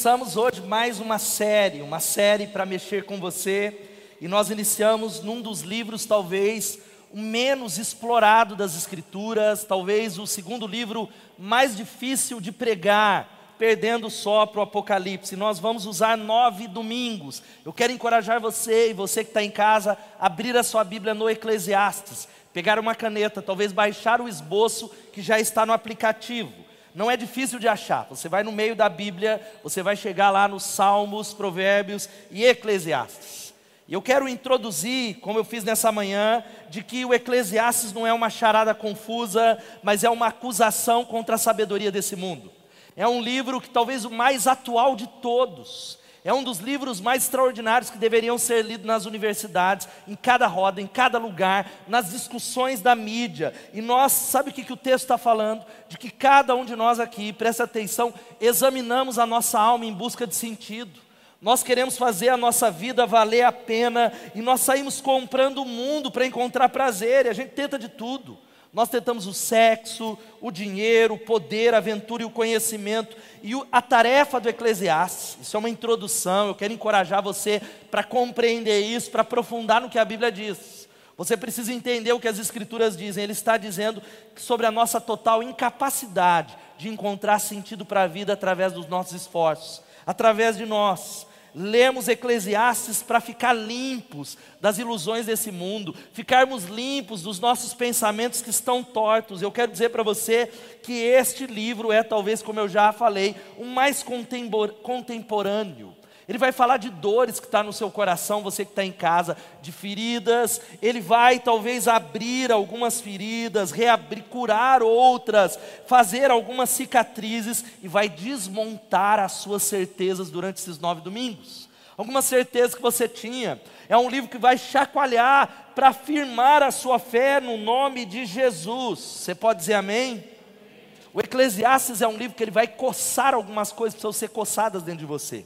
Começamos hoje mais uma série, uma série para mexer com você, e nós iniciamos num dos livros, talvez o menos explorado das Escrituras, talvez o segundo livro mais difícil de pregar, perdendo só para o Apocalipse. Nós vamos usar nove domingos. Eu quero encorajar você e você que está em casa, abrir a sua Bíblia no Eclesiastes, pegar uma caneta, talvez baixar o esboço que já está no aplicativo. Não é difícil de achar. Você vai no meio da Bíblia, você vai chegar lá nos Salmos, Provérbios e Eclesiastes. E eu quero introduzir, como eu fiz nessa manhã, de que o Eclesiastes não é uma charada confusa, mas é uma acusação contra a sabedoria desse mundo. É um livro que talvez o mais atual de todos. É um dos livros mais extraordinários que deveriam ser lidos nas universidades, em cada roda, em cada lugar, nas discussões da mídia. E nós, sabe o que, que o texto está falando? De que cada um de nós aqui, presta atenção, examinamos a nossa alma em busca de sentido. Nós queremos fazer a nossa vida valer a pena e nós saímos comprando o mundo para encontrar prazer e a gente tenta de tudo. Nós tentamos o sexo, o dinheiro, o poder, a aventura e o conhecimento. E a tarefa do Eclesiastes, isso é uma introdução, eu quero encorajar você para compreender isso, para aprofundar no que a Bíblia diz. Você precisa entender o que as Escrituras dizem. Ele está dizendo sobre a nossa total incapacidade de encontrar sentido para a vida através dos nossos esforços, através de nós lemos Eclesiastes para ficar limpos das ilusões desse mundo, ficarmos limpos dos nossos pensamentos que estão tortos. Eu quero dizer para você que este livro é, talvez, como eu já falei, o mais contemporâneo ele vai falar de dores que está no seu coração, você que está em casa, de feridas. Ele vai talvez abrir algumas feridas, reabrir, curar outras, fazer algumas cicatrizes e vai desmontar as suas certezas durante esses nove domingos. Algumas certezas que você tinha. É um livro que vai chacoalhar para afirmar a sua fé no nome de Jesus. Você pode dizer amém? O Eclesiastes é um livro que ele vai coçar algumas coisas que precisam ser coçadas dentro de você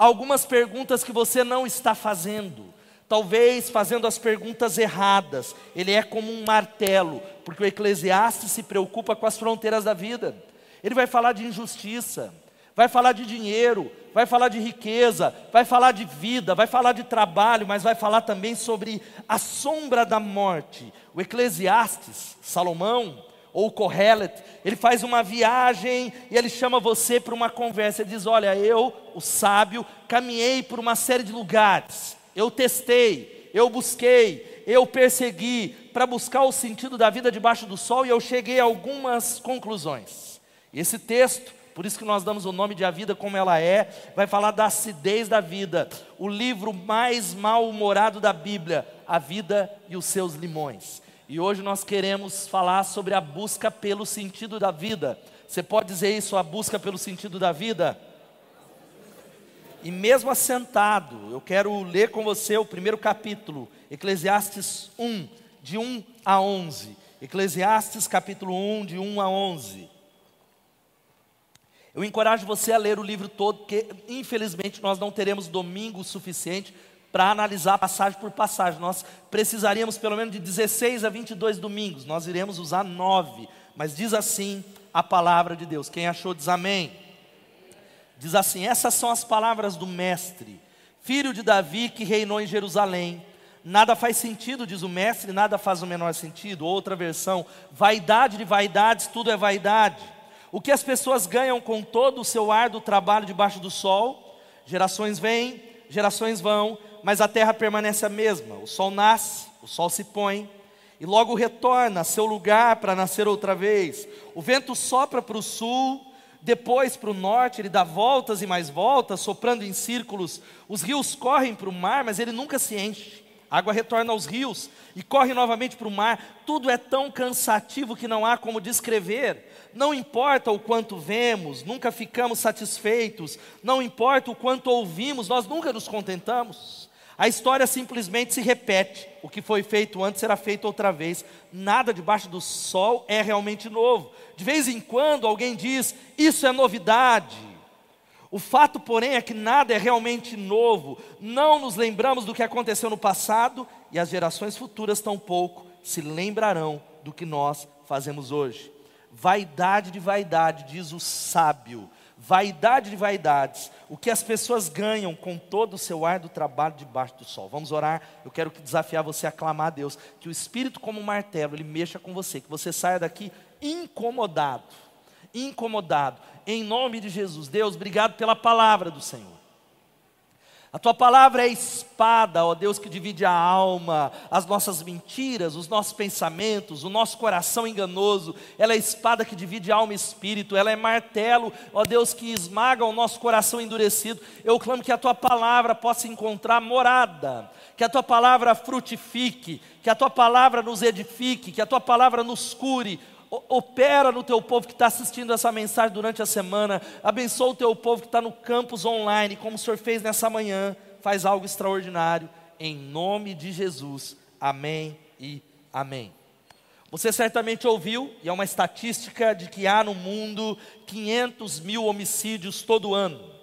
algumas perguntas que você não está fazendo. Talvez fazendo as perguntas erradas. Ele é como um martelo, porque o Eclesiastes se preocupa com as fronteiras da vida. Ele vai falar de injustiça, vai falar de dinheiro, vai falar de riqueza, vai falar de vida, vai falar de trabalho, mas vai falar também sobre a sombra da morte. O Eclesiastes, Salomão, ou Kohelet, ele faz uma viagem e ele chama você para uma conversa. Ele diz: Olha, eu, o sábio, caminhei por uma série de lugares, eu testei, eu busquei, eu persegui para buscar o sentido da vida debaixo do sol e eu cheguei a algumas conclusões. E esse texto, por isso que nós damos o nome de A Vida Como Ela É, vai falar da acidez da vida, o livro mais mal-humorado da Bíblia, A Vida e os Seus Limões. E hoje nós queremos falar sobre a busca pelo sentido da vida. Você pode dizer isso, a busca pelo sentido da vida? E mesmo assentado, eu quero ler com você o primeiro capítulo, Eclesiastes 1, de 1 a 11. Eclesiastes capítulo 1, de 1 a 11. Eu encorajo você a ler o livro todo, porque infelizmente nós não teremos domingo suficiente para analisar passagem por passagem. Nós precisaríamos pelo menos de 16 a 22 domingos, nós iremos usar nove, mas diz assim a palavra de Deus. Quem achou diz amém. Diz assim: essas são as palavras do Mestre, filho de Davi que reinou em Jerusalém. Nada faz sentido, diz o mestre, nada faz o menor sentido. Outra versão, vaidade de vaidades, tudo é vaidade. O que as pessoas ganham com todo o seu árduo trabalho debaixo do sol? Gerações vêm, gerações vão, mas a terra permanece a mesma. O sol nasce, o sol se põe, e logo retorna a seu lugar para nascer outra vez. O vento sopra para o sul, depois para o norte, ele dá voltas e mais voltas, soprando em círculos. Os rios correm para o mar, mas ele nunca se enche. A água retorna aos rios e corre novamente para o mar. Tudo é tão cansativo que não há como descrever. Não importa o quanto vemos, nunca ficamos satisfeitos. Não importa o quanto ouvimos, nós nunca nos contentamos. A história simplesmente se repete. O que foi feito antes será feito outra vez. Nada debaixo do sol é realmente novo. De vez em quando alguém diz: Isso é novidade. O fato, porém, é que nada é realmente novo. Não nos lembramos do que aconteceu no passado e as gerações futuras tampouco se lembrarão do que nós fazemos hoje. Vaidade de vaidade, diz o sábio vaidade de vaidades, o que as pessoas ganham com todo o seu ar do trabalho debaixo do sol. Vamos orar. Eu quero desafiar você a clamar a Deus, que o Espírito como um martelo, ele mexa com você, que você saia daqui incomodado, incomodado, em nome de Jesus. Deus, obrigado pela palavra do Senhor. A tua palavra é espada, ó Deus, que divide a alma, as nossas mentiras, os nossos pensamentos, o nosso coração enganoso. Ela é espada que divide alma e espírito. Ela é martelo, ó Deus, que esmaga o nosso coração endurecido. Eu clamo que a tua palavra possa encontrar morada, que a tua palavra frutifique, que a tua palavra nos edifique, que a tua palavra nos cure, opera no teu povo que está assistindo essa mensagem durante a semana, abençoa o teu povo que está no campus online, como o Senhor fez nessa manhã, faz algo extraordinário, em nome de Jesus, amém e amém. Você certamente ouviu, e é uma estatística de que há no mundo 500 mil homicídios todo ano.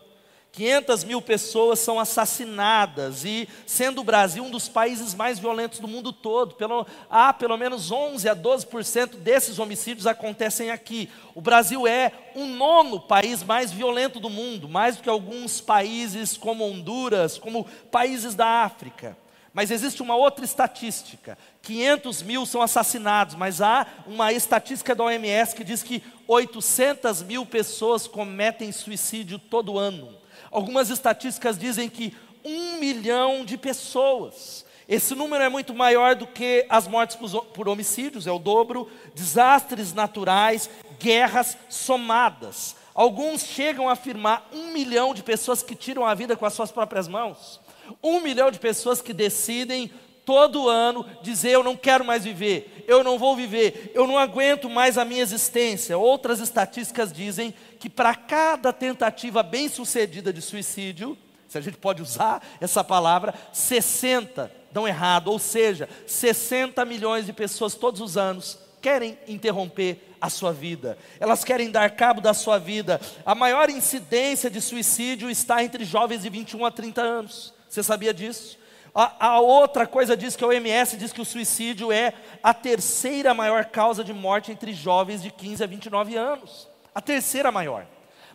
500 mil pessoas são assassinadas, e sendo o Brasil um dos países mais violentos do mundo todo, pelo, há pelo menos 11 a 12% desses homicídios acontecem aqui. O Brasil é o nono país mais violento do mundo, mais do que alguns países como Honduras, como países da África. Mas existe uma outra estatística: 500 mil são assassinados, mas há uma estatística da OMS que diz que 800 mil pessoas cometem suicídio todo ano. Algumas estatísticas dizem que um milhão de pessoas. Esse número é muito maior do que as mortes por homicídios, é o dobro, desastres naturais, guerras somadas. Alguns chegam a afirmar um milhão de pessoas que tiram a vida com as suas próprias mãos. Um milhão de pessoas que decidem todo ano dizer: Eu não quero mais viver, eu não vou viver, eu não aguento mais a minha existência. Outras estatísticas dizem que para cada tentativa bem-sucedida de suicídio, se a gente pode usar essa palavra, 60 dão errado, ou seja, 60 milhões de pessoas todos os anos querem interromper a sua vida, elas querem dar cabo da sua vida. A maior incidência de suicídio está entre jovens de 21 a 30 anos. Você sabia disso? A, a, outra coisa diz que a OMS diz que o suicídio é a terceira maior causa de morte entre jovens de 15 a 29 anos. A terceira maior.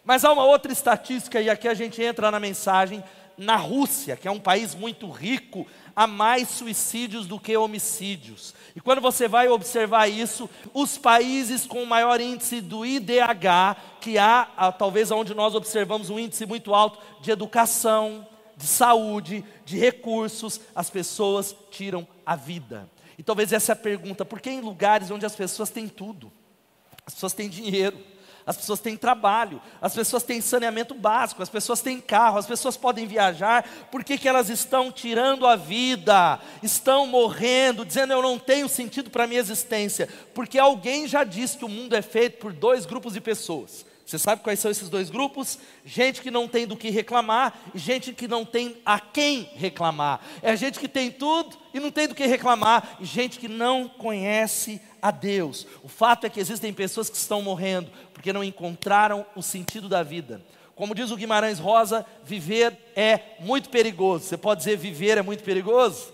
Mas há uma outra estatística, e aqui a gente entra na mensagem. Na Rússia, que é um país muito rico, há mais suicídios do que homicídios. E quando você vai observar isso, os países com maior índice do IDH, que há, talvez onde nós observamos um índice muito alto de educação, de saúde, de recursos, as pessoas tiram a vida. E talvez essa é a pergunta: por que em lugares onde as pessoas têm tudo? As pessoas têm dinheiro, as pessoas têm trabalho, as pessoas têm saneamento básico, as pessoas têm carro, as pessoas podem viajar, por que, que elas estão tirando a vida, estão morrendo, dizendo eu não tenho sentido para a minha existência? Porque alguém já disse que o mundo é feito por dois grupos de pessoas você sabe quais são esses dois grupos? Gente que não tem do que reclamar e gente que não tem a quem reclamar. É gente que tem tudo e não tem do que reclamar, e gente que não conhece a Deus. O fato é que existem pessoas que estão morrendo porque não encontraram o sentido da vida. Como diz o Guimarães Rosa, viver é muito perigoso. Você pode dizer viver é muito perigoso?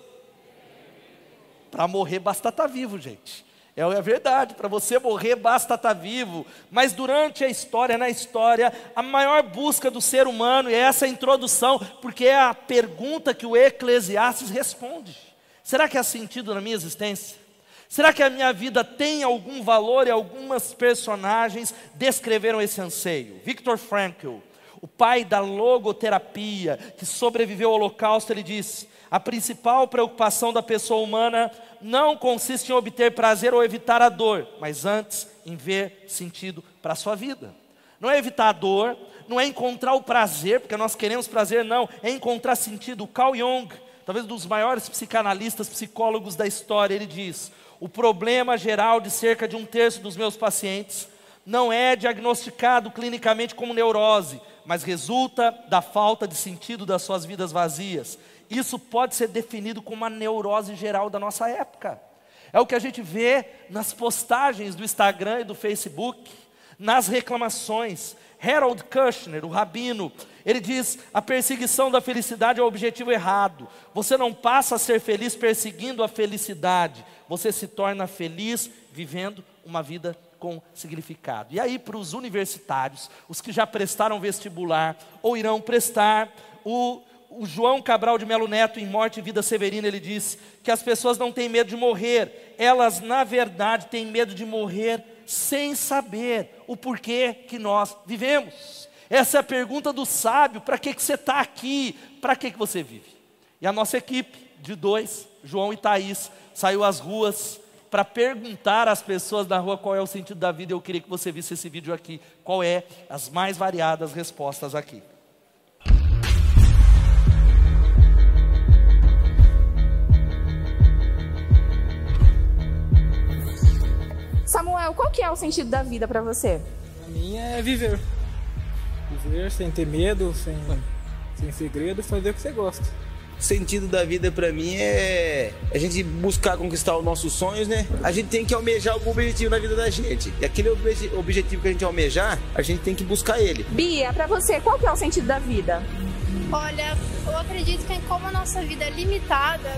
Para morrer basta estar tá vivo, gente. É, é verdade, para você morrer basta estar tá vivo. Mas durante a história, na história, a maior busca do ser humano, e é essa introdução, porque é a pergunta que o Eclesiastes responde: será que há sentido na minha existência? Será que a minha vida tem algum valor e algumas personagens descreveram esse anseio? Viktor Frankl, o pai da logoterapia, que sobreviveu ao Holocausto, ele diz: a principal preocupação da pessoa humana não consiste em obter prazer ou evitar a dor, mas antes em ver sentido para a sua vida. Não é evitar a dor, não é encontrar o prazer, porque nós queremos prazer, não, é encontrar sentido. O Carl Jung, talvez um dos maiores psicanalistas, psicólogos da história, ele diz: o problema geral de cerca de um terço dos meus pacientes não é diagnosticado clinicamente como neurose, mas resulta da falta de sentido das suas vidas vazias. Isso pode ser definido como uma neurose geral da nossa época. É o que a gente vê nas postagens do Instagram e do Facebook, nas reclamações. Harold Kushner, o rabino, ele diz: a perseguição da felicidade é o objetivo errado. Você não passa a ser feliz perseguindo a felicidade, você se torna feliz vivendo uma vida com significado. E aí, para os universitários, os que já prestaram vestibular ou irão prestar, o, o João Cabral de Melo Neto, em Morte e Vida Severina, ele diz que as pessoas não têm medo de morrer, elas, na verdade, têm medo de morrer sem saber o porquê que nós vivemos. Essa é a pergunta do sábio: para que, que você está aqui? Para que, que você vive? E a nossa equipe de dois, João e Thaís, saiu às ruas para perguntar às pessoas da rua qual é o sentido da vida. Eu queria que você visse esse vídeo aqui. Qual é as mais variadas respostas aqui. Samuel, qual que é o sentido da vida para você? Para mim é viver. Viver sem ter medo, sem, sem segredo, fazer o que você gosta. O sentido da vida para mim é a gente buscar conquistar os nossos sonhos, né? A gente tem que almejar algum objetivo na vida da gente. E aquele obje objetivo que a gente almejar, a gente tem que buscar ele. Bia, para você, qual que é o sentido da vida? Olha, eu acredito que como a nossa vida é limitada,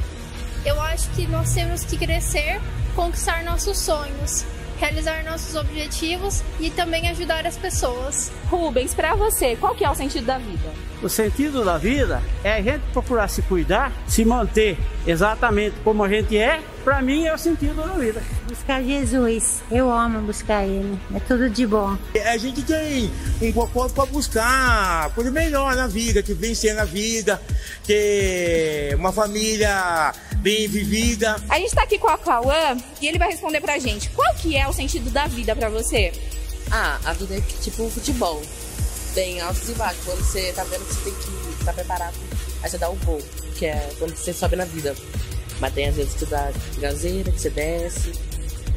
eu acho que nós temos que crescer, conquistar nossos sonhos realizar nossos objetivos e também ajudar as pessoas. Rubens, para você, qual que é o sentido da vida? O sentido da vida é a gente procurar se cuidar, se manter exatamente como a gente é. Para mim é o sentido da vida. Buscar Jesus. Eu amo buscar Ele. É tudo de bom. A gente tem um propósito para buscar coisa melhor na vida, que vencer na vida, ter uma família bem vivida. A gente está aqui com a Cauã e ele vai responder pra gente. Qual que é o sentido da vida para você? Ah, a vida é tipo futebol. Tem altos e baixos. Quando você tá vendo que você tem que estar tá preparado, aí você dá o voo, que é quando você sobe na vida. Mas tem às vezes que dá gazeira, que você desce.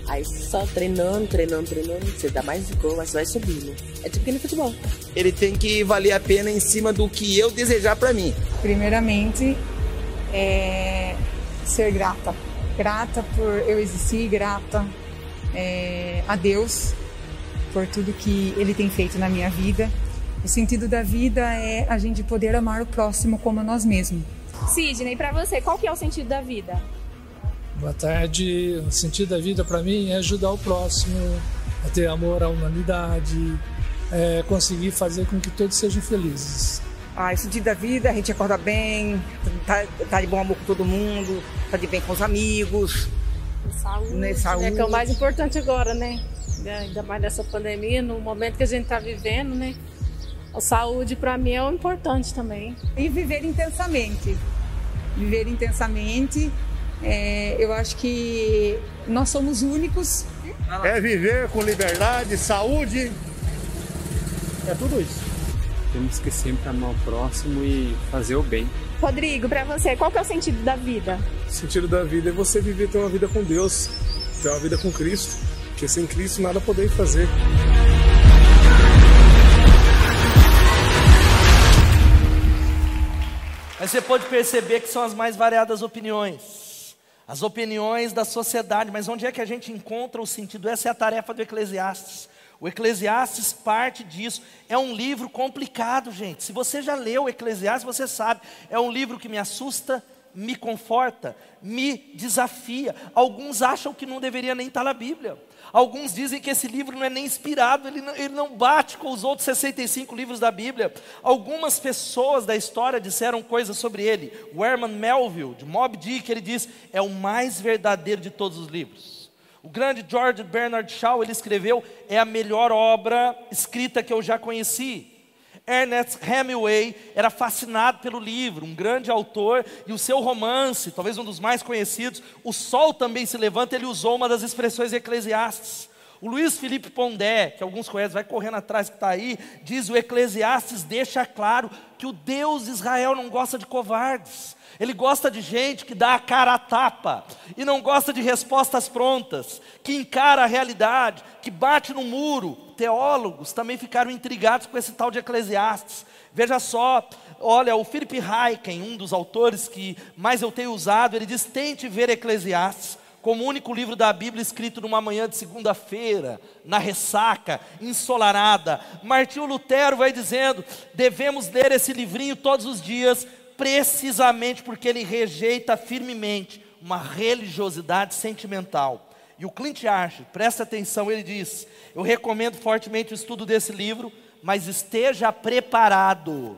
Aí só treinando, treinando, treinando, você dá mais gol, mas você vai subindo. É tipo que no futebol. Ele tem que valer a pena em cima do que eu desejar para mim. Primeiramente, é ser grata. Grata por eu existir, grata é, a Deus por tudo que Ele tem feito na minha vida. O sentido da vida é a gente poder amar o próximo como a nós mesmos. Sidney, para você, qual que é o sentido da vida? Boa tarde. O sentido da vida para mim é ajudar o próximo, a ter amor à humanidade, é conseguir fazer com que todos sejam felizes. Ah, o sentido da vida, a gente acorda bem, tá, tá de bom amor com todo mundo, tá de bem com os amigos. Saúde, né? Saúde. É que é o mais importante agora, né? Ainda mais nessa pandemia, no momento que a gente está vivendo, né? A saúde para mim é o importante também. E viver intensamente. Viver intensamente, é, eu acho que nós somos únicos. É viver com liberdade, saúde, é tudo isso. Temos que sempre amar o próximo e fazer o bem. Rodrigo, para você, qual que é o sentido da vida? O sentido da vida é você viver ter uma vida com Deus, ter uma vida com Cristo, porque sem Cristo nada poder fazer. Mas você pode perceber que são as mais variadas opiniões. As opiniões da sociedade, mas onde é que a gente encontra o sentido? Essa é a tarefa do Eclesiastes. O Eclesiastes parte disso. É um livro complicado, gente. Se você já leu o Eclesiastes, você sabe. É um livro que me assusta, me conforta, me desafia. Alguns acham que não deveria nem estar na Bíblia. Alguns dizem que esse livro não é nem inspirado, ele não, ele não bate com os outros 65 livros da Bíblia. Algumas pessoas da história disseram coisas sobre ele. O Herman Melville, de Mob Dick, ele diz: é o mais verdadeiro de todos os livros. O grande George Bernard Shaw, ele escreveu, é a melhor obra escrita que eu já conheci. Ernest Hemingway era fascinado pelo livro, um grande autor, e o seu romance, talvez um dos mais conhecidos, O Sol Também Se Levanta, ele usou uma das expressões eclesiastes. O Luiz Felipe Pondé, que alguns conhecem, vai correndo atrás que está aí, diz: o Eclesiastes deixa claro que o Deus de Israel não gosta de covardes. Ele gosta de gente que dá a cara a tapa e não gosta de respostas prontas, que encara a realidade, que bate no muro. Teólogos também ficaram intrigados com esse tal de Eclesiastes. Veja só, olha, o Philip Hayken, um dos autores que mais eu tenho usado, ele diz: tente ver Eclesiastes como o único livro da Bíblia escrito numa manhã de segunda-feira, na ressaca, ensolarada. Martinho Lutero vai dizendo: devemos ler esse livrinho todos os dias, precisamente porque ele rejeita firmemente uma religiosidade sentimental. E o Clint Archer, presta atenção, ele diz: Eu recomendo fortemente o estudo desse livro, mas esteja preparado.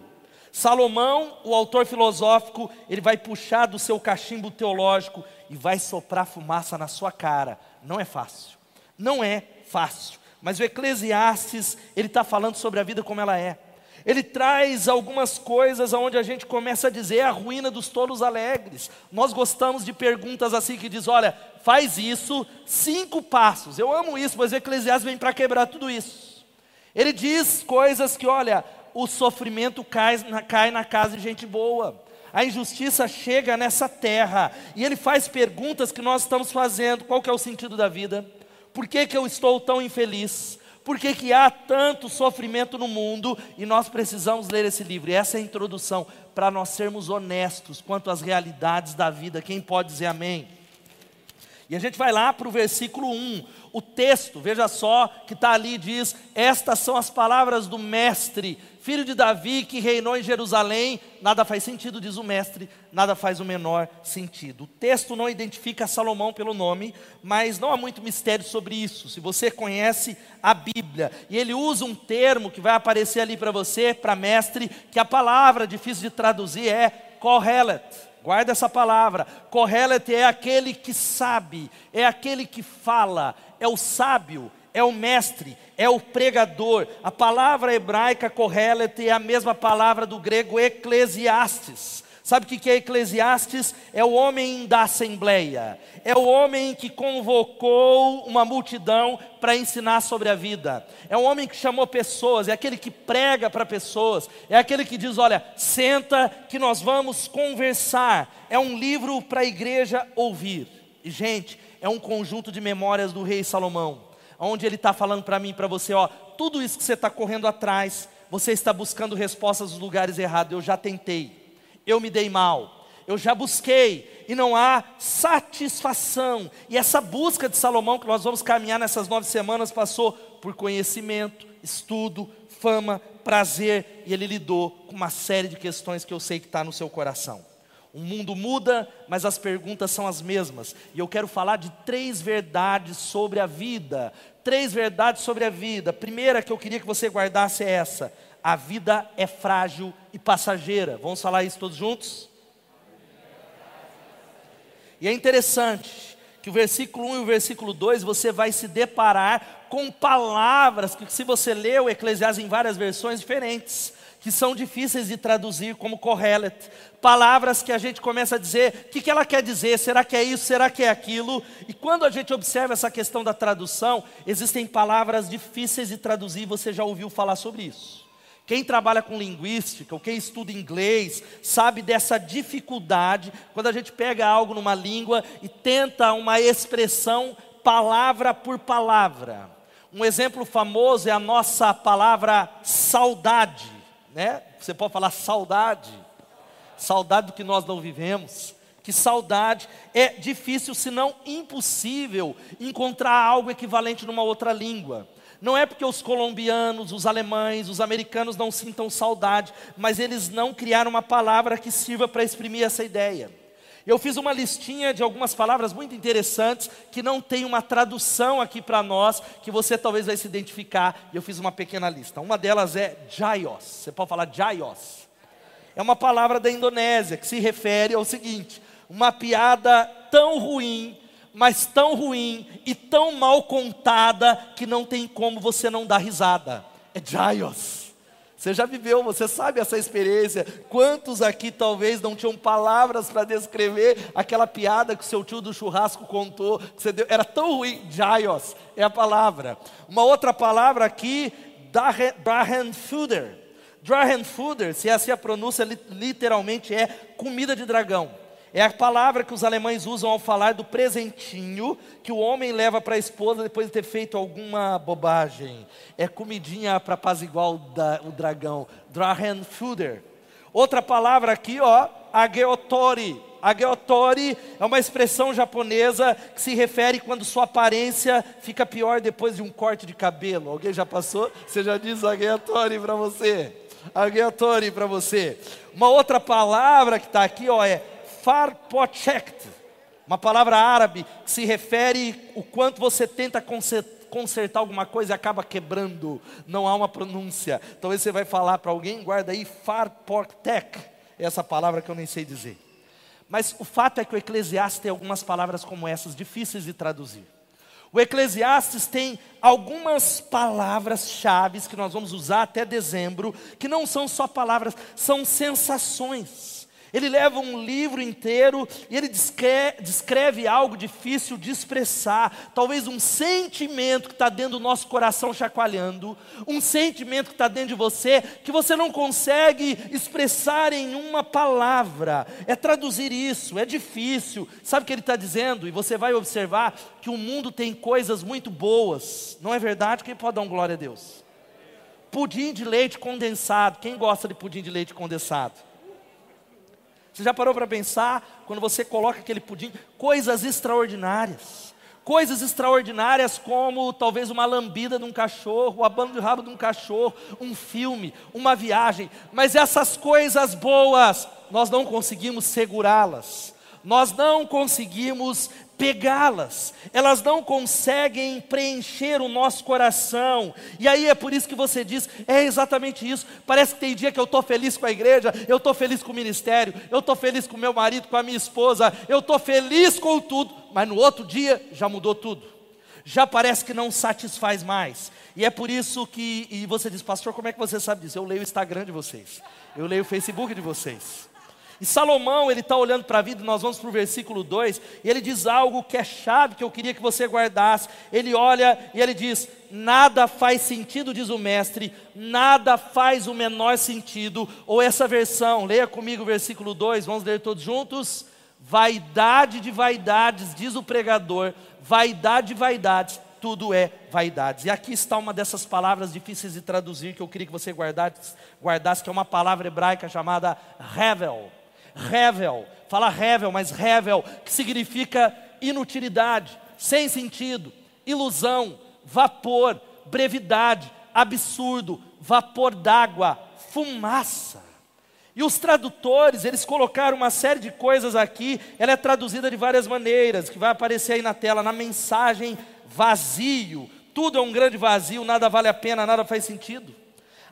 Salomão, o autor filosófico, ele vai puxar do seu cachimbo teológico e vai soprar fumaça na sua cara. Não é fácil. Não é fácil. Mas o Eclesiastes, ele está falando sobre a vida como ela é. Ele traz algumas coisas onde a gente começa a dizer a ruína dos tolos alegres. Nós gostamos de perguntas assim que diz, olha, faz isso, cinco passos. Eu amo isso, mas o Eclesiastes vem para quebrar tudo isso. Ele diz coisas que, olha, o sofrimento cai na, cai na casa de gente boa. A injustiça chega nessa terra. E ele faz perguntas que nós estamos fazendo. Qual que é o sentido da vida? Por que, que eu estou tão infeliz? Por que, que há tanto sofrimento no mundo? E nós precisamos ler esse livro. E essa é a introdução para nós sermos honestos quanto às realidades da vida. Quem pode dizer amém? E a gente vai lá para o versículo 1. O texto, veja só, que está ali, diz: Estas são as palavras do Mestre, filho de Davi, que reinou em Jerusalém. Nada faz sentido, diz o Mestre, nada faz o menor sentido. O texto não identifica Salomão pelo nome, mas não há muito mistério sobre isso. Se você conhece a Bíblia, e ele usa um termo que vai aparecer ali para você, para mestre, que a palavra difícil de traduzir é Kohelet. Guarda essa palavra. Kohelet é aquele que sabe, é aquele que fala, é o sábio, é o mestre, é o pregador. A palavra hebraica Kohelet é a mesma palavra do grego eclesiastes. Sabe o que é Eclesiastes? É o homem da assembleia, é o homem que convocou uma multidão para ensinar sobre a vida, é o homem que chamou pessoas, é aquele que prega para pessoas, é aquele que diz: olha, senta que nós vamos conversar. É um livro para a igreja ouvir. E, gente, é um conjunto de memórias do rei Salomão, onde ele está falando para mim e para você: ó, tudo isso que você está correndo atrás, você está buscando respostas nos lugares errados, eu já tentei eu me dei mal. Eu já busquei e não há satisfação. E essa busca de Salomão, que nós vamos caminhar nessas nove semanas, passou por conhecimento, estudo, fama, prazer, e ele lidou com uma série de questões que eu sei que está no seu coração. O mundo muda, mas as perguntas são as mesmas. E eu quero falar de três verdades sobre a vida. Três verdades sobre a vida. Primeira que eu queria que você guardasse é essa: a vida é frágil e passageira. Vamos falar isso todos juntos? E é interessante que o versículo 1 e o versículo 2 você vai se deparar com palavras que, se você o Eclesiastes em várias versões diferentes, que são difíceis de traduzir como Kohelet, palavras que a gente começa a dizer, o que, que ela quer dizer? Será que é isso? Será que é aquilo? E quando a gente observa essa questão da tradução, existem palavras difíceis de traduzir, você já ouviu falar sobre isso. Quem trabalha com linguística, ou quem estuda inglês, sabe dessa dificuldade quando a gente pega algo numa língua e tenta uma expressão palavra por palavra. Um exemplo famoso é a nossa palavra saudade, né? Você pode falar saudade, saudade do que nós não vivemos. Que saudade é difícil, se não impossível, encontrar algo equivalente numa outra língua. Não é porque os colombianos, os alemães, os americanos não sintam saudade, mas eles não criaram uma palavra que sirva para exprimir essa ideia. Eu fiz uma listinha de algumas palavras muito interessantes que não tem uma tradução aqui para nós, que você talvez vai se identificar, eu fiz uma pequena lista. Uma delas é jaios. Você pode falar jaios. É uma palavra da Indonésia que se refere ao seguinte: uma piada tão ruim mas tão ruim e tão mal contada que não tem como você não dar risada. É Jaios. Você já viveu, você sabe essa experiência. Quantos aqui talvez não tinham palavras para descrever aquela piada que seu tio do churrasco contou? Era tão ruim. Jaios é a palavra. Uma outra palavra aqui, Drahenfuder. Drahenfuder, se essa é a pronúncia, literalmente é comida de dragão. É a palavra que os alemães usam ao falar do presentinho que o homem leva para a esposa depois de ter feito alguma bobagem. É comidinha para apaziguar o, o dragão. Drahenfuder. Outra palavra aqui, ó, ageotori. Ageotori é uma expressão japonesa que se refere quando sua aparência fica pior depois de um corte de cabelo. Alguém já passou? Você já diz ageotori para você? Ageotori para você. Uma outra palavra que está aqui, ó, é farpochekt. uma palavra árabe que se refere o quanto você tenta consertar alguma coisa e acaba quebrando. Não há uma pronúncia. Talvez você vai falar para alguém, guarda aí, farportek, essa palavra que eu nem sei dizer. Mas o fato é que o Eclesiastes tem algumas palavras como essas, difíceis de traduzir. O Eclesiastes tem algumas palavras-chave que nós vamos usar até dezembro, que não são só palavras, são sensações. Ele leva um livro inteiro e ele descreve, descreve algo difícil de expressar, talvez um sentimento que está dentro do nosso coração chacoalhando, um sentimento que está dentro de você que você não consegue expressar em uma palavra. É traduzir isso, é difícil. Sabe o que ele está dizendo? E você vai observar que o mundo tem coisas muito boas, não é verdade? Quem pode dar um glória a Deus? Pudim de leite condensado. Quem gosta de pudim de leite condensado? Você já parou para pensar, quando você coloca aquele pudim, coisas extraordinárias. Coisas extraordinárias como talvez uma lambida de um cachorro, o abano de rabo de um cachorro, um filme, uma viagem. Mas essas coisas boas, nós não conseguimos segurá-las. Nós não conseguimos pegá-las, elas não conseguem preencher o nosso coração, e aí é por isso que você diz: é exatamente isso. Parece que tem dia que eu estou feliz com a igreja, eu estou feliz com o ministério, eu estou feliz com meu marido, com a minha esposa, eu estou feliz com tudo, mas no outro dia já mudou tudo. Já parece que não satisfaz mais. E é por isso que, e você diz, pastor, como é que você sabe disso? Eu leio o Instagram de vocês, eu leio o Facebook de vocês. E Salomão, ele está olhando para a vida, nós vamos para o versículo 2, e ele diz algo que é chave, que eu queria que você guardasse. Ele olha e ele diz: Nada faz sentido, diz o mestre, nada faz o menor sentido. Ou essa versão, leia comigo o versículo 2, vamos ler todos juntos. Vaidade de vaidades, diz o pregador, vaidade de vaidades, tudo é vaidades. E aqui está uma dessas palavras difíceis de traduzir que eu queria que você guardasse, guardasse que é uma palavra hebraica chamada revel. Revel, fala revel, mas revel, que significa inutilidade, sem sentido, ilusão, vapor, brevidade, absurdo, vapor d'água, fumaça. E os tradutores, eles colocaram uma série de coisas aqui, ela é traduzida de várias maneiras, que vai aparecer aí na tela, na mensagem vazio. Tudo é um grande vazio, nada vale a pena, nada faz sentido.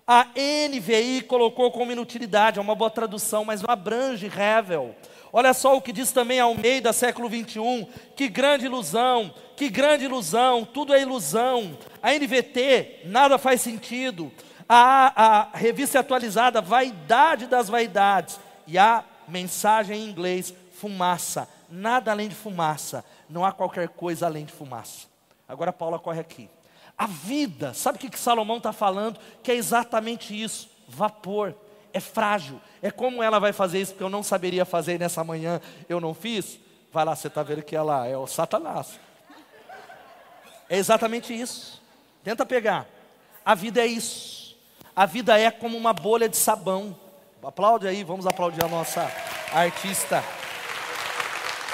A NVI colocou como inutilidade, é uma boa tradução, mas não abrange Revel. Olha só o que diz também Almeida, século 21. Que grande ilusão, que grande ilusão, tudo é ilusão. A NVT, nada faz sentido. A, a revista atualizada, Vaidade das Vaidades. E a mensagem em inglês, fumaça. Nada além de fumaça. Não há qualquer coisa além de fumaça. Agora Paula corre aqui. A vida, sabe o que, que Salomão está falando? Que é exatamente isso: vapor, é frágil. É como ela vai fazer isso, porque eu não saberia fazer nessa manhã, eu não fiz. Vai lá, você está vendo que ela é o Satanás. É exatamente isso. Tenta pegar. A vida é isso. A vida é como uma bolha de sabão. Aplaude aí, vamos aplaudir a nossa artista.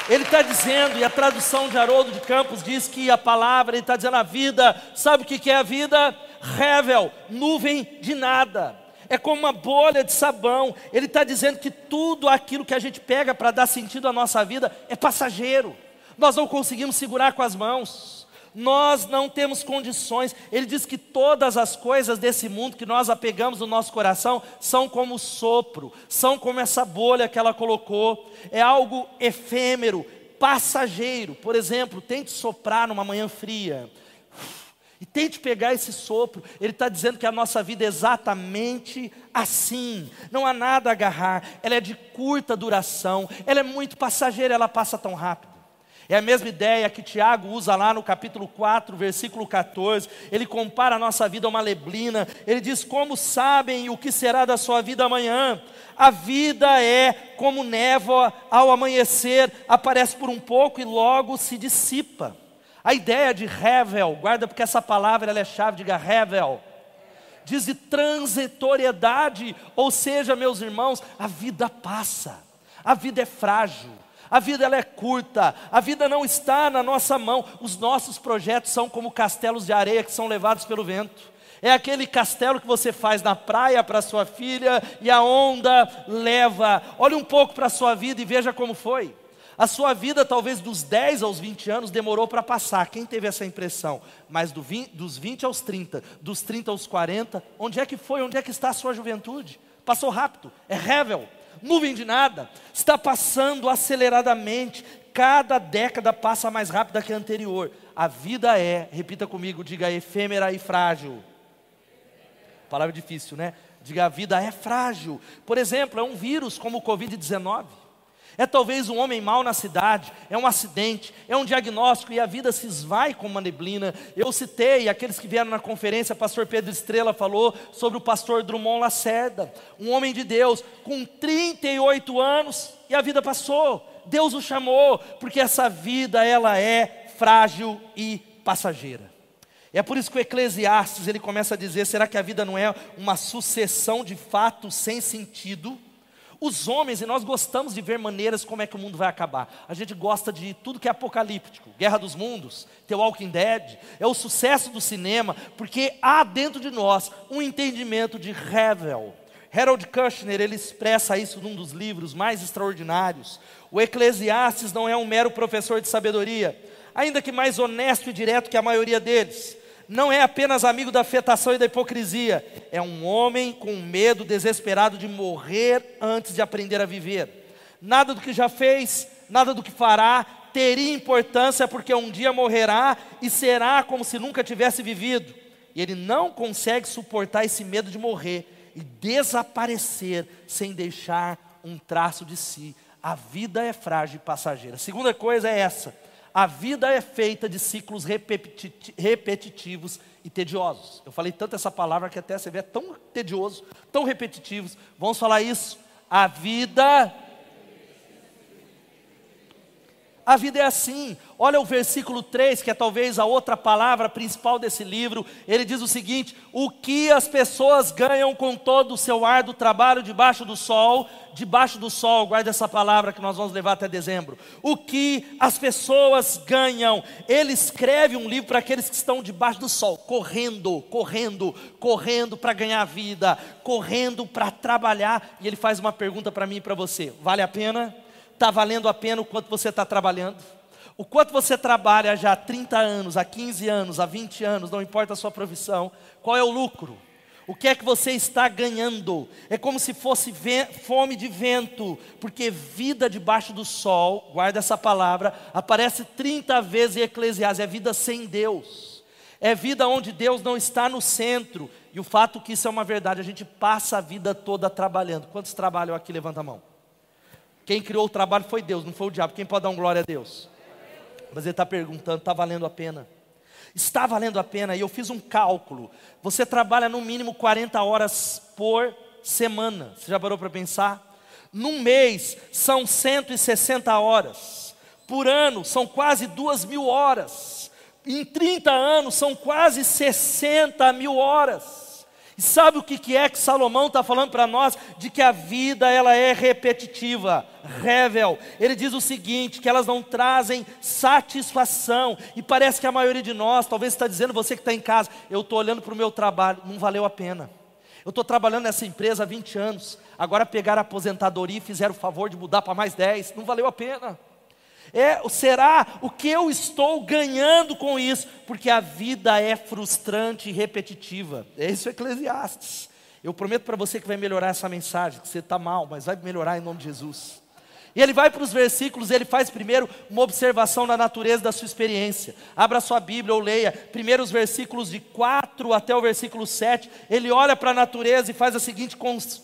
Ele está dizendo, e a tradução de Haroldo de Campos diz que a palavra, ele está dizendo a vida, sabe o que é a vida? Revel, nuvem de nada. É como uma bolha de sabão. Ele está dizendo que tudo aquilo que a gente pega para dar sentido à nossa vida é passageiro. Nós não conseguimos segurar com as mãos. Nós não temos condições. Ele diz que todas as coisas desse mundo que nós apegamos no nosso coração são como sopro, são como essa bolha que ela colocou. É algo efêmero, passageiro. Por exemplo, tente soprar numa manhã fria. E tente pegar esse sopro. Ele está dizendo que a nossa vida é exatamente assim. Não há nada a agarrar. Ela é de curta duração. Ela é muito passageira. Ela passa tão rápido. É a mesma ideia que Tiago usa lá no capítulo 4, versículo 14. Ele compara a nossa vida a uma leblina. Ele diz: Como sabem o que será da sua vida amanhã? A vida é como névoa ao amanhecer, aparece por um pouco e logo se dissipa. A ideia de revel, guarda porque essa palavra ela é chave, diga revel. Diz de transitoriedade, ou seja, meus irmãos, a vida passa, a vida é frágil, a vida ela é curta, a vida não está na nossa mão. Os nossos projetos são como castelos de areia que são levados pelo vento. É aquele castelo que você faz na praia para sua filha e a onda leva. Olhe um pouco para a sua vida e veja como foi. A sua vida, talvez dos 10 aos 20 anos, demorou para passar. Quem teve essa impressão? Mas do 20, dos 20 aos 30, dos 30 aos 40, onde é que foi? Onde é que está a sua juventude? Passou rápido, é revel, nuvem de nada, está passando aceleradamente. Cada década passa mais rápida que a anterior. A vida é, repita comigo, diga efêmera e frágil. Palavra difícil, né? Diga a vida é frágil. Por exemplo, é um vírus como o Covid-19. É talvez um homem mau na cidade, é um acidente, é um diagnóstico e a vida se esvai com uma neblina. Eu citei, aqueles que vieram na conferência, pastor Pedro Estrela falou sobre o pastor Drummond Lacerda, um homem de Deus com 38 anos e a vida passou. Deus o chamou, porque essa vida ela é frágil e passageira. É por isso que o Eclesiastes ele começa a dizer: será que a vida não é uma sucessão de fatos sem sentido? Os homens, e nós gostamos de ver maneiras como é que o mundo vai acabar. A gente gosta de tudo que é apocalíptico, Guerra dos Mundos, The Walking Dead, é o sucesso do cinema, porque há dentro de nós um entendimento de revel. Harold Kushner, ele expressa isso num dos livros mais extraordinários. O Eclesiastes não é um mero professor de sabedoria, ainda que mais honesto e direto que a maioria deles não é apenas amigo da afetação e da hipocrisia, é um homem com medo desesperado de morrer antes de aprender a viver. Nada do que já fez, nada do que fará teria importância porque um dia morrerá e será como se nunca tivesse vivido. E ele não consegue suportar esse medo de morrer e desaparecer sem deixar um traço de si. A vida é frágil e passageira. A segunda coisa é essa a vida é feita de ciclos repetitivos e tediosos. Eu falei tanto essa palavra que até você vê é tão tedioso, tão repetitivos. Vamos falar isso? A vida a vida é assim. Olha o versículo 3, que é talvez a outra palavra principal desse livro. Ele diz o seguinte: O que as pessoas ganham com todo o seu árduo trabalho debaixo do sol, debaixo do sol, guarde essa palavra que nós vamos levar até dezembro. O que as pessoas ganham. Ele escreve um livro para aqueles que estão debaixo do sol, correndo, correndo, correndo para ganhar vida, correndo para trabalhar. E ele faz uma pergunta para mim e para você: Vale a pena? Está valendo a pena o quanto você está trabalhando. O quanto você trabalha já há 30 anos, há 15 anos, há 20 anos, não importa a sua profissão, qual é o lucro? O que é que você está ganhando? É como se fosse fome de vento, porque vida debaixo do sol, guarda essa palavra, aparece 30 vezes em Eclesiastes, é vida sem Deus. É vida onde Deus não está no centro. E o fato que isso é uma verdade, a gente passa a vida toda trabalhando. Quantos trabalham aqui? Levanta a mão. Quem criou o trabalho foi Deus, não foi o diabo. Quem pode dar um glória a Deus? Mas ele está perguntando: está valendo a pena? Está valendo a pena, e eu fiz um cálculo. Você trabalha no mínimo 40 horas por semana. Você já parou para pensar? Num mês são 160 horas. Por ano são quase 2 mil horas. Em 30 anos são quase 60 mil horas. E sabe o que é que Salomão está falando para nós? De que a vida ela é repetitiva, revel. Ele diz o seguinte: que elas não trazem satisfação. E parece que a maioria de nós, talvez está dizendo, você que está em casa, eu estou olhando para o meu trabalho, não valeu a pena. Eu estou trabalhando nessa empresa há 20 anos, agora pegaram a aposentadoria e fizeram o favor de mudar para mais 10, não valeu a pena. É, será o que eu estou ganhando com isso? Porque a vida é frustrante e repetitiva. É isso Eclesiastes. Eu prometo para você que vai melhorar essa mensagem, que você está mal, mas vai melhorar em nome de Jesus. E ele vai para os versículos, ele faz primeiro uma observação da natureza da sua experiência. Abra sua Bíblia ou leia primeiro os versículos de 4 até o versículo 7. Ele olha para a natureza e faz a seguinte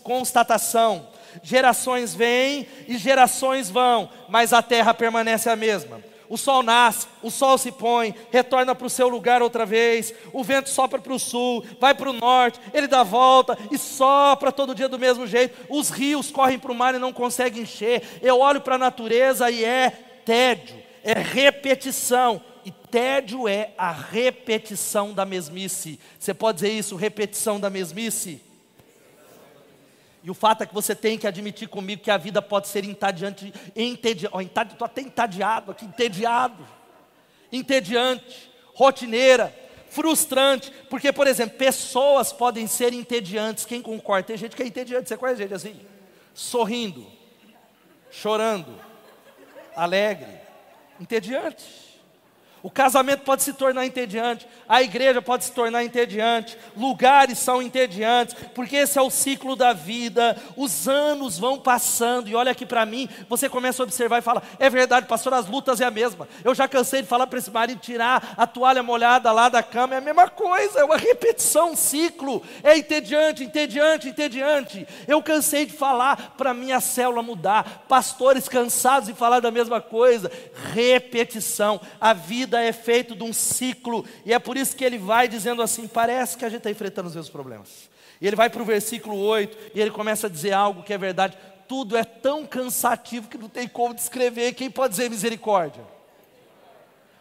constatação: Gerações vêm e gerações vão, mas a terra permanece a mesma. O sol nasce, o sol se põe, retorna para o seu lugar outra vez, o vento sopra para o sul, vai para o norte, ele dá volta e sopra todo dia do mesmo jeito. Os rios correm para o mar e não conseguem encher. Eu olho para a natureza e é tédio, é repetição. E tédio é a repetição da mesmice. Você pode dizer isso, repetição da mesmice? E o fato é que você tem que admitir comigo que a vida pode ser entediante, entediante, estou até entediado aqui, entediado, entediante, rotineira, frustrante, porque, por exemplo, pessoas podem ser entediantes, quem concorda? Tem gente que é entediante, você conhece gente assim? Sorrindo, chorando, alegre, entediante. O casamento pode se tornar entediante, a igreja pode se tornar entediante, lugares são entediantes, porque esse é o ciclo da vida, os anos vão passando, e olha aqui para mim, você começa a observar e fala: é verdade, pastor, as lutas é a mesma. Eu já cansei de falar para esse marido tirar a toalha molhada lá da cama, é a mesma coisa, é uma repetição, um ciclo, é entediante, entediante, entediante. Eu cansei de falar para minha célula mudar, pastores cansados de falar da mesma coisa, repetição, a vida vida é feito de um ciclo, e é por isso que ele vai dizendo assim: parece que a gente está enfrentando os mesmos problemas. E ele vai para o versículo 8 e ele começa a dizer algo que é verdade. Tudo é tão cansativo que não tem como descrever. Quem pode dizer misericórdia?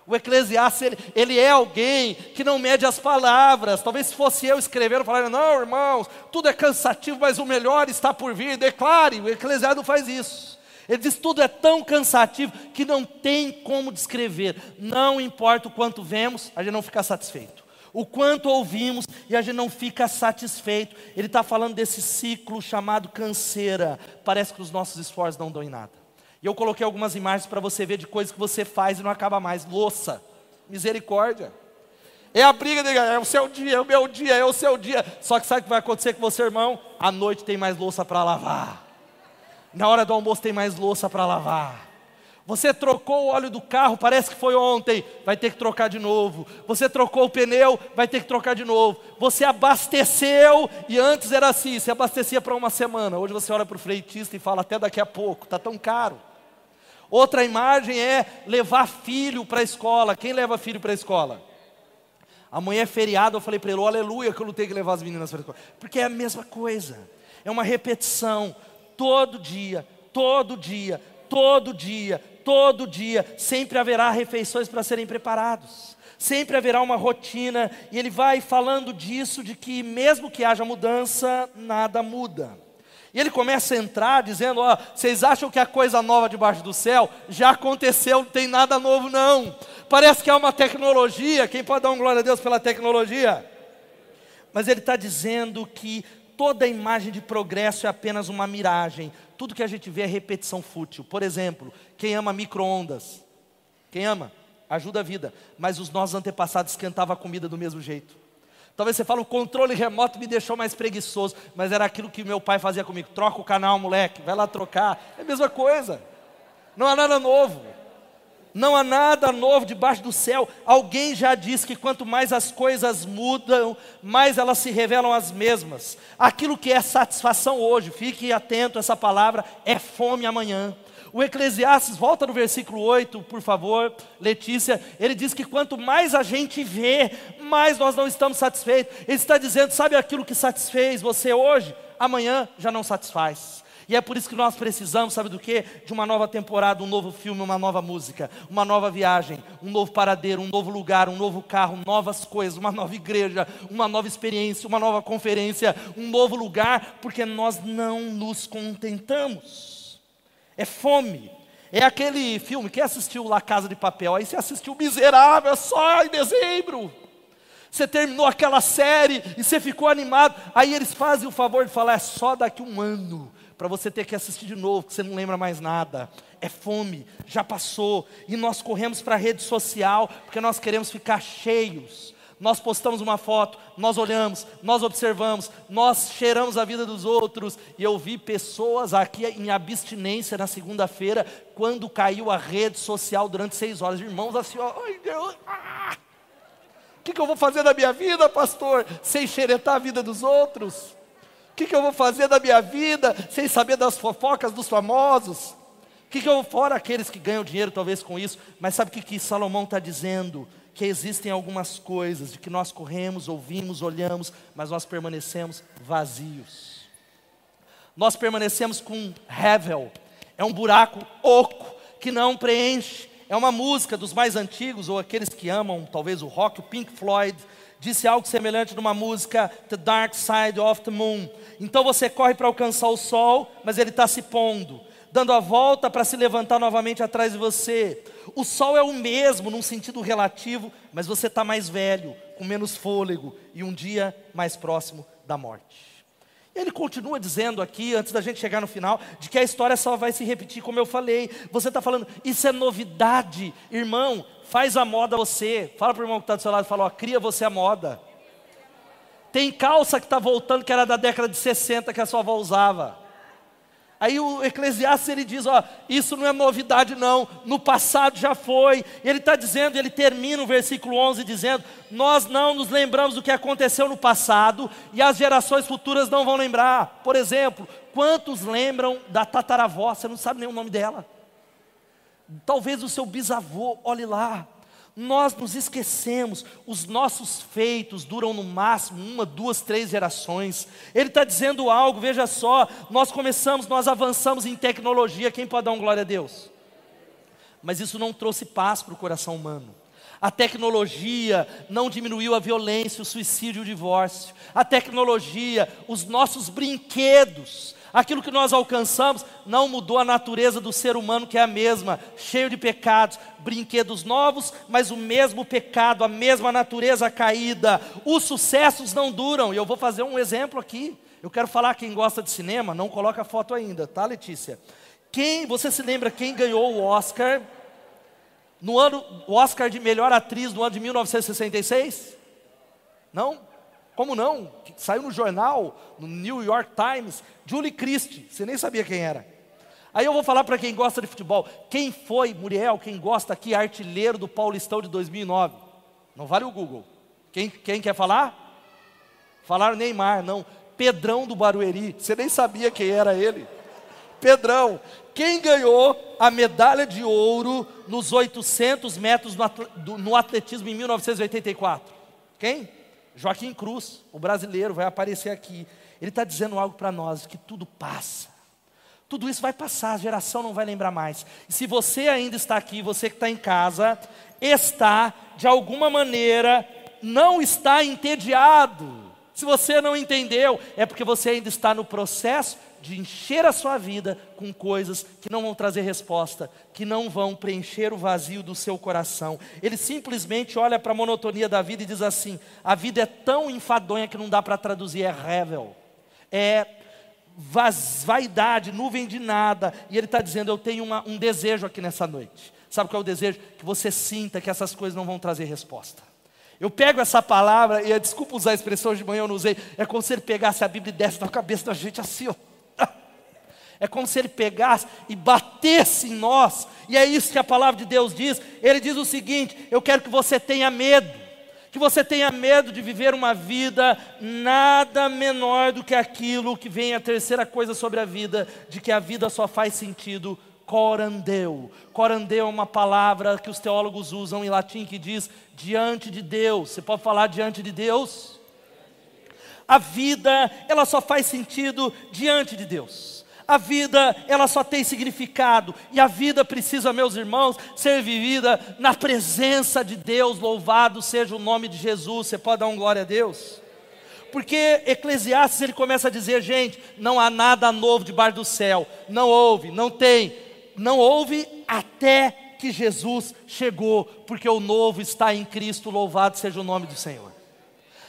O Eclesiastes, ele, ele, é alguém que não mede as palavras. Talvez se fosse eu escrevendo, eu falaria: não, irmãos, tudo é cansativo, mas o melhor está por vir. Declare. O Eclesiastes não faz isso. Ele diz: tudo é tão cansativo que não tem como descrever. Não importa o quanto vemos, a gente não fica satisfeito. O quanto ouvimos e a gente não fica satisfeito. Ele está falando desse ciclo chamado canseira. Parece que os nossos esforços não dão em nada. E eu coloquei algumas imagens para você ver de coisas que você faz e não acaba mais. Louça, misericórdia. É a briga, de, é o seu dia, é o meu dia, é o seu dia. Só que sabe o que vai acontecer com você, irmão? À noite tem mais louça para lavar. Na hora do almoço tem mais louça para lavar. Você trocou o óleo do carro, parece que foi ontem, vai ter que trocar de novo. Você trocou o pneu, vai ter que trocar de novo. Você abasteceu, e antes era assim: você abastecia para uma semana. Hoje você olha para o freitista e fala até daqui a pouco, está tão caro. Outra imagem é levar filho para a escola. Quem leva filho para a escola? Amanhã é feriado, eu falei para ele, aleluia, que eu não tenho que levar as meninas para a escola. Porque é a mesma coisa, é uma repetição todo dia, todo dia, todo dia, todo dia, sempre haverá refeições para serem preparados. Sempre haverá uma rotina, e ele vai falando disso, de que mesmo que haja mudança, nada muda. E ele começa a entrar dizendo: Ó, vocês acham que a coisa nova debaixo do céu já aconteceu, não tem nada novo, não. Parece que há uma tecnologia, quem pode dar um glória a Deus pela tecnologia? Mas ele está dizendo que toda imagem de progresso é apenas uma miragem. Tudo que a gente vê é repetição fútil. Por exemplo, quem ama micro-ondas? Quem ama? Ajuda a vida. Mas os nossos antepassados esquentavam a comida do mesmo jeito. Talvez você fale, o controle remoto me deixou mais preguiçoso, mas era aquilo que meu pai fazia comigo. Troca o canal, moleque, vai lá trocar. É a mesma coisa. Não há nada novo. Não há nada novo debaixo do céu. Alguém já disse que quanto mais as coisas mudam, mais elas se revelam as mesmas. Aquilo que é satisfação hoje, fique atento a essa palavra, é fome amanhã. O Eclesiastes, volta no versículo 8, por favor, Letícia. Ele diz que quanto mais a gente vê, mais nós não estamos satisfeitos. Ele está dizendo: sabe aquilo que satisfez você hoje? Amanhã já não satisfaz. E é por isso que nós precisamos, sabe do que? De uma nova temporada, um novo filme, uma nova música, uma nova viagem, um novo paradeiro, um novo lugar, um novo carro, novas coisas, uma nova igreja, uma nova experiência, uma nova conferência, um novo lugar, porque nós não nos contentamos. É fome. É aquele filme, quem assistiu La Casa de Papel? Aí você assistiu Miserável, só em dezembro. Você terminou aquela série e você ficou animado. Aí eles fazem o favor de falar: é só daqui um ano para você ter que assistir de novo, que você não lembra mais nada. É fome, já passou. E nós corremos para a rede social porque nós queremos ficar cheios. Nós postamos uma foto, nós olhamos, nós observamos, nós cheiramos a vida dos outros. E eu vi pessoas aqui em abstinência na segunda-feira, quando caiu a rede social durante seis horas. Irmãos, assim, ó, ai Deus, ah! o que, que eu vou fazer da minha vida, pastor? Sem xeretar a vida dos outros? O que, que eu vou fazer da minha vida sem saber das fofocas dos famosos? O que, que eu vou fora aqueles que ganham dinheiro talvez com isso? Mas sabe o que, que Salomão está dizendo? Que existem algumas coisas de que nós corremos, ouvimos, olhamos, mas nós permanecemos vazios. Nós permanecemos com hevel, é um buraco oco que não preenche. É uma música dos mais antigos, ou aqueles que amam talvez o rock, o Pink Floyd, disse algo semelhante numa música The Dark Side of the Moon. Então você corre para alcançar o sol, mas ele está se pondo, dando a volta para se levantar novamente atrás de você. O sol é o mesmo num sentido relativo, mas você está mais velho, com menos fôlego e um dia mais próximo da morte. Ele continua dizendo aqui, antes da gente chegar no final, de que a história só vai se repetir, como eu falei. Você está falando, isso é novidade. Irmão, faz a moda você. Fala para o irmão que está do seu lado, fala, ó, cria você a moda. Tem calça que está voltando, que era da década de 60, que a sua avó usava. Aí o Eclesiastes ele diz: ó, isso não é novidade, não, no passado já foi. Ele está dizendo, ele termina o versículo 11 dizendo: Nós não nos lembramos do que aconteceu no passado e as gerações futuras não vão lembrar. Por exemplo, quantos lembram da tataravó? Você não sabe nem o nome dela. Talvez o seu bisavô, olhe lá, nós nos esquecemos, os nossos feitos duram no máximo uma, duas, três gerações. Ele está dizendo algo, veja só, nós começamos, nós avançamos em tecnologia, quem pode dar um glória a Deus? Mas isso não trouxe paz para o coração humano. A tecnologia não diminuiu a violência, o suicídio, o divórcio. A tecnologia, os nossos brinquedos, aquilo que nós alcançamos não mudou a natureza do ser humano, que é a mesma, cheio de pecados, brinquedos novos, mas o mesmo pecado, a mesma natureza caída. Os sucessos não duram, e eu vou fazer um exemplo aqui. Eu quero falar quem gosta de cinema, não coloca a foto ainda, tá, Letícia? Quem, você se lembra quem ganhou o Oscar no ano, o Oscar de melhor atriz no ano de 1966? Não? Como não? Saiu no jornal, no New York Times, Julie Christie. Você nem sabia quem era. Aí eu vou falar para quem gosta de futebol. Quem foi, Muriel, quem gosta aqui, artilheiro do Paulistão de 2009? Não vale o Google. Quem, quem quer falar? Falaram Neymar, não. Pedrão do Barueri. Você nem sabia quem era ele. Pedrão. Quem ganhou a medalha de ouro nos 800 metros no atletismo em 1984? Quem? Joaquim Cruz, o brasileiro, vai aparecer aqui. Ele está dizendo algo para nós: que tudo passa. Tudo isso vai passar, a geração não vai lembrar mais. E se você ainda está aqui, você que está em casa, está, de alguma maneira, não está entediado. Se você não entendeu, é porque você ainda está no processo de encher a sua vida com coisas que não vão trazer resposta, que não vão preencher o vazio do seu coração. Ele simplesmente olha para a monotonia da vida e diz assim: a vida é tão enfadonha que não dá para traduzir, é revel, é vaz, vaidade, nuvem de nada. E ele está dizendo: eu tenho uma, um desejo aqui nessa noite. Sabe qual é o desejo? Que você sinta que essas coisas não vão trazer resposta. Eu pego essa palavra, e desculpa usar a expressão de manhã, eu não usei, é como se ele pegasse a Bíblia e desse na cabeça da gente assim, ó. É como se ele pegasse e batesse em nós, e é isso que a palavra de Deus diz. Ele diz o seguinte: Eu quero que você tenha medo, que você tenha medo de viver uma vida nada menor do que aquilo que vem a terceira coisa sobre a vida, de que a vida só faz sentido corandeu. Corandeu é uma palavra que os teólogos usam em latim que diz diante de Deus. Você pode falar diante de Deus? A vida, ela só faz sentido diante de Deus. A vida, ela só tem significado, e a vida precisa, meus irmãos, ser vivida na presença de Deus. Louvado seja o nome de Jesus. Você pode dar um glória a Deus? Porque Eclesiastes ele começa a dizer, gente, não há nada novo debaixo do céu. Não houve, não tem. Não houve até que Jesus chegou, porque o novo está em Cristo. Louvado seja o nome do Senhor.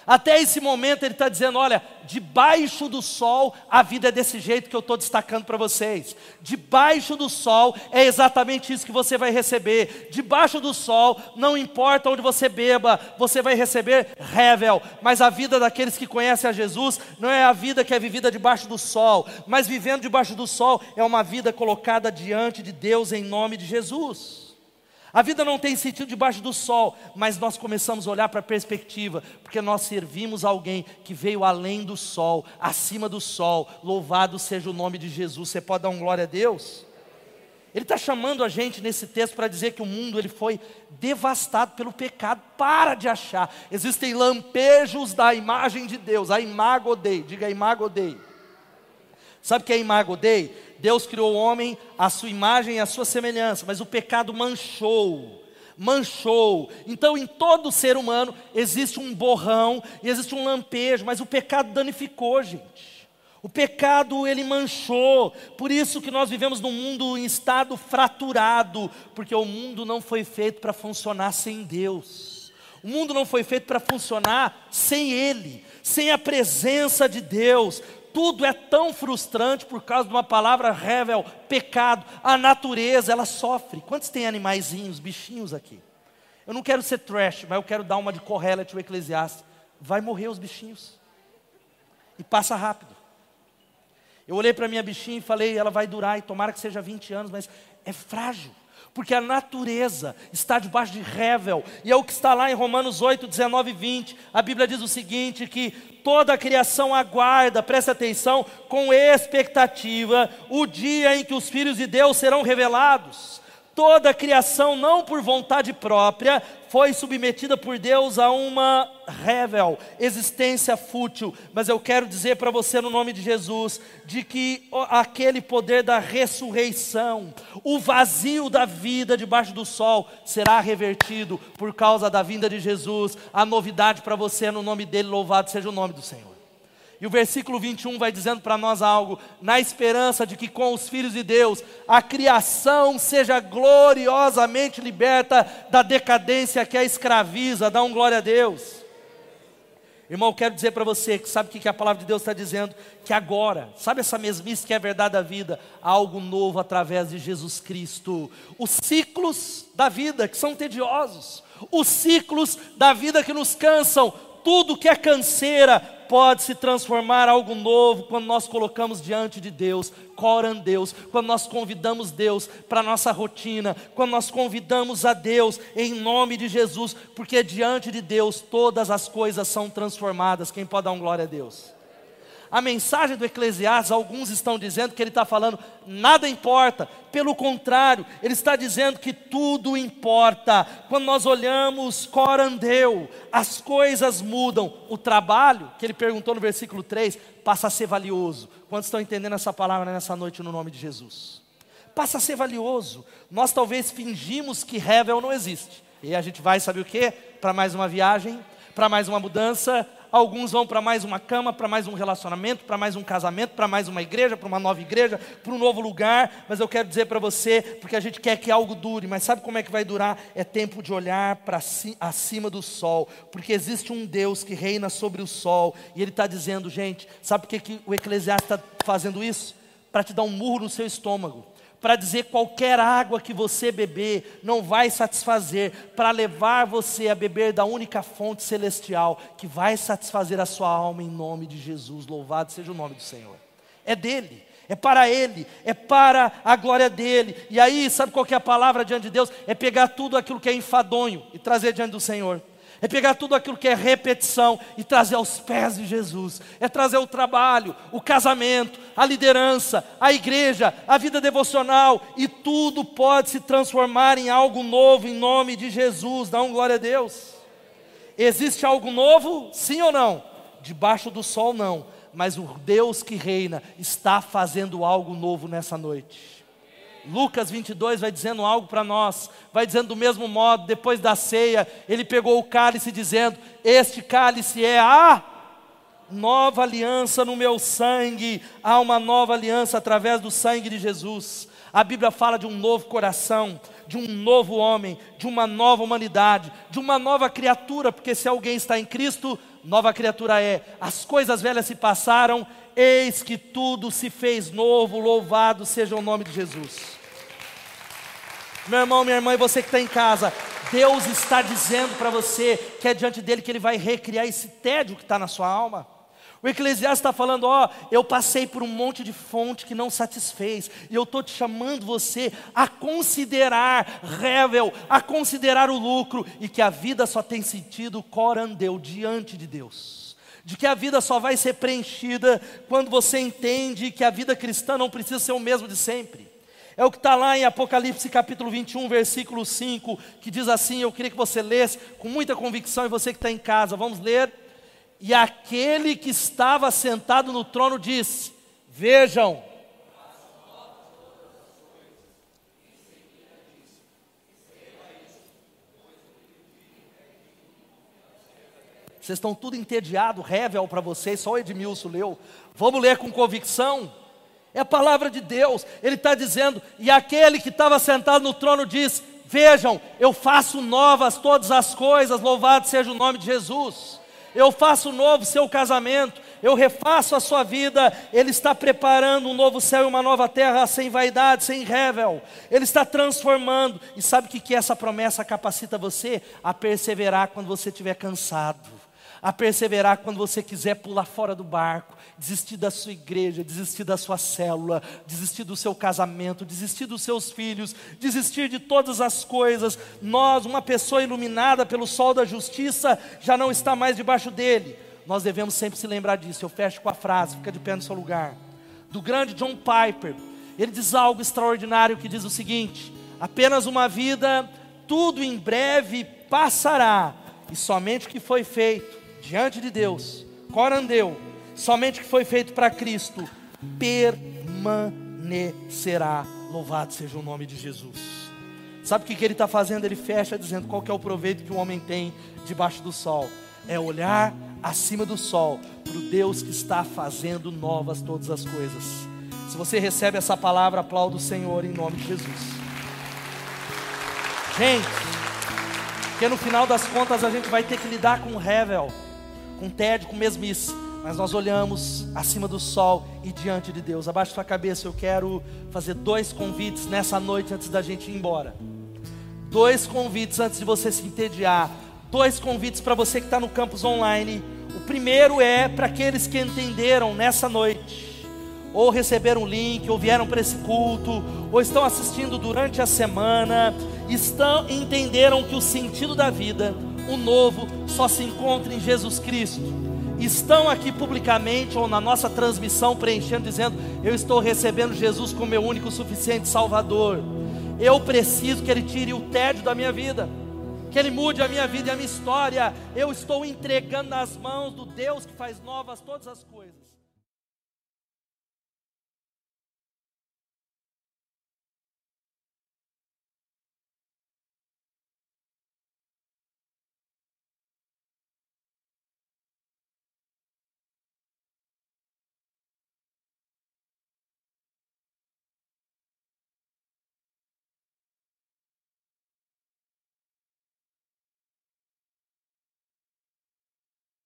Até esse momento ele está dizendo: olha, debaixo do sol a vida é desse jeito que eu estou destacando para vocês. Debaixo do sol é exatamente isso que você vai receber. Debaixo do sol, não importa onde você beba, você vai receber revel. Mas a vida daqueles que conhecem a Jesus não é a vida que é vivida debaixo do sol, mas vivendo debaixo do sol é uma vida colocada diante de Deus em nome de Jesus. A vida não tem sentido debaixo do sol, mas nós começamos a olhar para a perspectiva, porque nós servimos alguém que veio além do sol, acima do sol. Louvado seja o nome de Jesus. Você pode dar um glória a Deus? Ele está chamando a gente nesse texto para dizer que o mundo ele foi devastado pelo pecado. Para de achar. Existem lampejos da imagem de Deus, a imago Dei. Diga a imago Dei. Sabe o que é imago Dei? Deus criou o homem à sua imagem e à sua semelhança, mas o pecado manchou. Manchou. Então, em todo ser humano existe um borrão e existe um lampejo, mas o pecado danificou, gente. O pecado ele manchou. Por isso que nós vivemos num mundo em estado fraturado, porque o mundo não foi feito para funcionar sem Deus. O mundo não foi feito para funcionar sem Ele, sem a presença de Deus tudo é tão frustrante por causa de uma palavra revel, pecado. A natureza, ela sofre. Quantos tem animaizinhos, bichinhos aqui? Eu não quero ser trash, mas eu quero dar uma de Correlet ou Eclesiastes. Vai morrer os bichinhos. E passa rápido. Eu olhei para minha bichinha e falei, ela vai durar, e tomara que seja 20 anos, mas é frágil porque a natureza está debaixo de revel, e é o que está lá em Romanos 8, 19 e 20. A Bíblia diz o seguinte: que toda a criação aguarda, presta atenção, com expectativa, o dia em que os filhos de Deus serão revelados toda a criação, não por vontade própria, foi submetida por Deus a uma revel, existência fútil. Mas eu quero dizer para você, no nome de Jesus, de que aquele poder da ressurreição, o vazio da vida debaixo do sol, será revertido por causa da vinda de Jesus. A novidade para você, no nome dele, louvado seja o nome do Senhor. E o versículo 21 vai dizendo para nós algo, na esperança de que com os filhos de Deus a criação seja gloriosamente liberta da decadência que a escraviza. Dá um glória a Deus. Irmão, quero dizer para você que sabe o que a palavra de Deus está dizendo? Que agora, sabe essa mesmice que é a verdade da vida? Há algo novo através de Jesus Cristo. Os ciclos da vida que são tediosos, os ciclos da vida que nos cansam, tudo que é canseira, pode se transformar algo novo quando nós colocamos diante de Deus, coram Deus, quando nós convidamos Deus para a nossa rotina, quando nós convidamos a Deus em nome de Jesus, porque diante de Deus todas as coisas são transformadas. Quem pode dar um glória a Deus? A mensagem do Eclesiastes, alguns estão dizendo que ele está falando nada importa, pelo contrário, ele está dizendo que tudo importa. Quando nós olhamos Corandeu, as coisas mudam. O trabalho, que ele perguntou no versículo 3, passa a ser valioso. Quantos estão entendendo essa palavra nessa noite no nome de Jesus? Passa a ser valioso. Nós talvez fingimos que Revel não existe. E a gente vai, sabe o que? Para mais uma viagem, para mais uma mudança, alguns vão para mais uma cama, para mais um relacionamento, para mais um casamento, para mais uma igreja, para uma nova igreja, para um novo lugar. Mas eu quero dizer para você, porque a gente quer que algo dure, mas sabe como é que vai durar? É tempo de olhar para acima do sol, porque existe um Deus que reina sobre o sol, e Ele está dizendo, gente, sabe por que, que o Eclesiastes está fazendo isso? Para te dar um murro no seu estômago para dizer qualquer água que você beber não vai satisfazer, para levar você a beber da única fonte celestial que vai satisfazer a sua alma em nome de Jesus. Louvado seja o nome do Senhor. É dele. É para Ele, é para a glória dEle. E aí, sabe qual que é a palavra diante de Deus? É pegar tudo aquilo que é enfadonho e trazer diante do Senhor é pegar tudo aquilo que é repetição e trazer aos pés de Jesus, é trazer o trabalho, o casamento, a liderança, a igreja, a vida devocional, e tudo pode se transformar em algo novo em nome de Jesus. Dá um glória a Deus. Existe algo novo? Sim ou não? Debaixo do sol, não, mas o Deus que reina está fazendo algo novo nessa noite. Lucas 22 vai dizendo algo para nós, vai dizendo do mesmo modo, depois da ceia, ele pegou o cálice dizendo: Este cálice é a nova aliança no meu sangue, há uma nova aliança através do sangue de Jesus. A Bíblia fala de um novo coração, de um novo homem, de uma nova humanidade, de uma nova criatura, porque se alguém está em Cristo, nova criatura é. As coisas velhas se passaram, eis que tudo se fez novo, louvado seja o nome de Jesus. Meu irmão, minha irmã e você que está em casa, Deus está dizendo para você que é diante dele que ele vai recriar esse tédio que está na sua alma. O Eclesiastes está falando: ó, eu passei por um monte de fonte que não satisfez, e eu estou te chamando você a considerar revel, a considerar o lucro, e que a vida só tem sentido corandeu diante de Deus. De que a vida só vai ser preenchida quando você entende que a vida cristã não precisa ser o mesmo de sempre. É o que está lá em Apocalipse capítulo 21, versículo 5, que diz assim: eu queria que você lesse com muita convicção, e você que está em casa, vamos ler. E aquele que estava sentado no trono disse: Vejam, Vocês estão tudo entediado, revel para vocês, só o Edmilson leu. Vamos ler com convicção? É a palavra de Deus. Ele está dizendo, e aquele que estava sentado no trono diz: Vejam, eu faço novas todas as coisas, louvado seja o nome de Jesus. Eu faço novo seu casamento, eu refaço a sua vida. Ele está preparando um novo céu e uma nova terra sem vaidade, sem revel. Ele está transformando. E sabe o que, que essa promessa capacita você? A perseverar quando você estiver cansado a perseverar quando você quiser pular fora do barco, desistir da sua igreja, desistir da sua célula, desistir do seu casamento, desistir dos seus filhos, desistir de todas as coisas. Nós, uma pessoa iluminada pelo sol da justiça, já não está mais debaixo dele. Nós devemos sempre se lembrar disso. Eu fecho com a frase, fica de pé no seu lugar. Do grande John Piper, ele diz algo extraordinário que diz o seguinte: apenas uma vida, tudo em breve passará, e somente o que foi feito diante de Deus, corandeu, somente que foi feito para Cristo, permanecerá. Louvado seja o nome de Jesus. Sabe o que, que ele está fazendo? Ele fecha dizendo qual é o proveito que o homem tem debaixo do sol. É olhar acima do sol para o Deus que está fazendo novas todas as coisas. Se você recebe essa palavra, aplauda o Senhor em nome de Jesus. Gente, porque no final das contas a gente vai ter que lidar com o Revel com tédio, com mesmice, mas nós olhamos acima do sol e diante de Deus. Abaixe sua cabeça, eu quero fazer dois convites nessa noite antes da gente ir embora. Dois convites antes de você se entediar. Dois convites para você que está no campus online. O primeiro é para aqueles que entenderam nessa noite, ou receberam o link, ou vieram para esse culto, ou estão assistindo durante a semana, estão entenderam que o sentido da vida o novo só se encontra em Jesus Cristo. Estão aqui publicamente ou na nossa transmissão preenchendo, dizendo: Eu estou recebendo Jesus como meu único suficiente Salvador. Eu preciso que Ele tire o tédio da minha vida, que Ele mude a minha vida e a minha história. Eu estou entregando nas mãos do Deus que faz novas todas as coisas.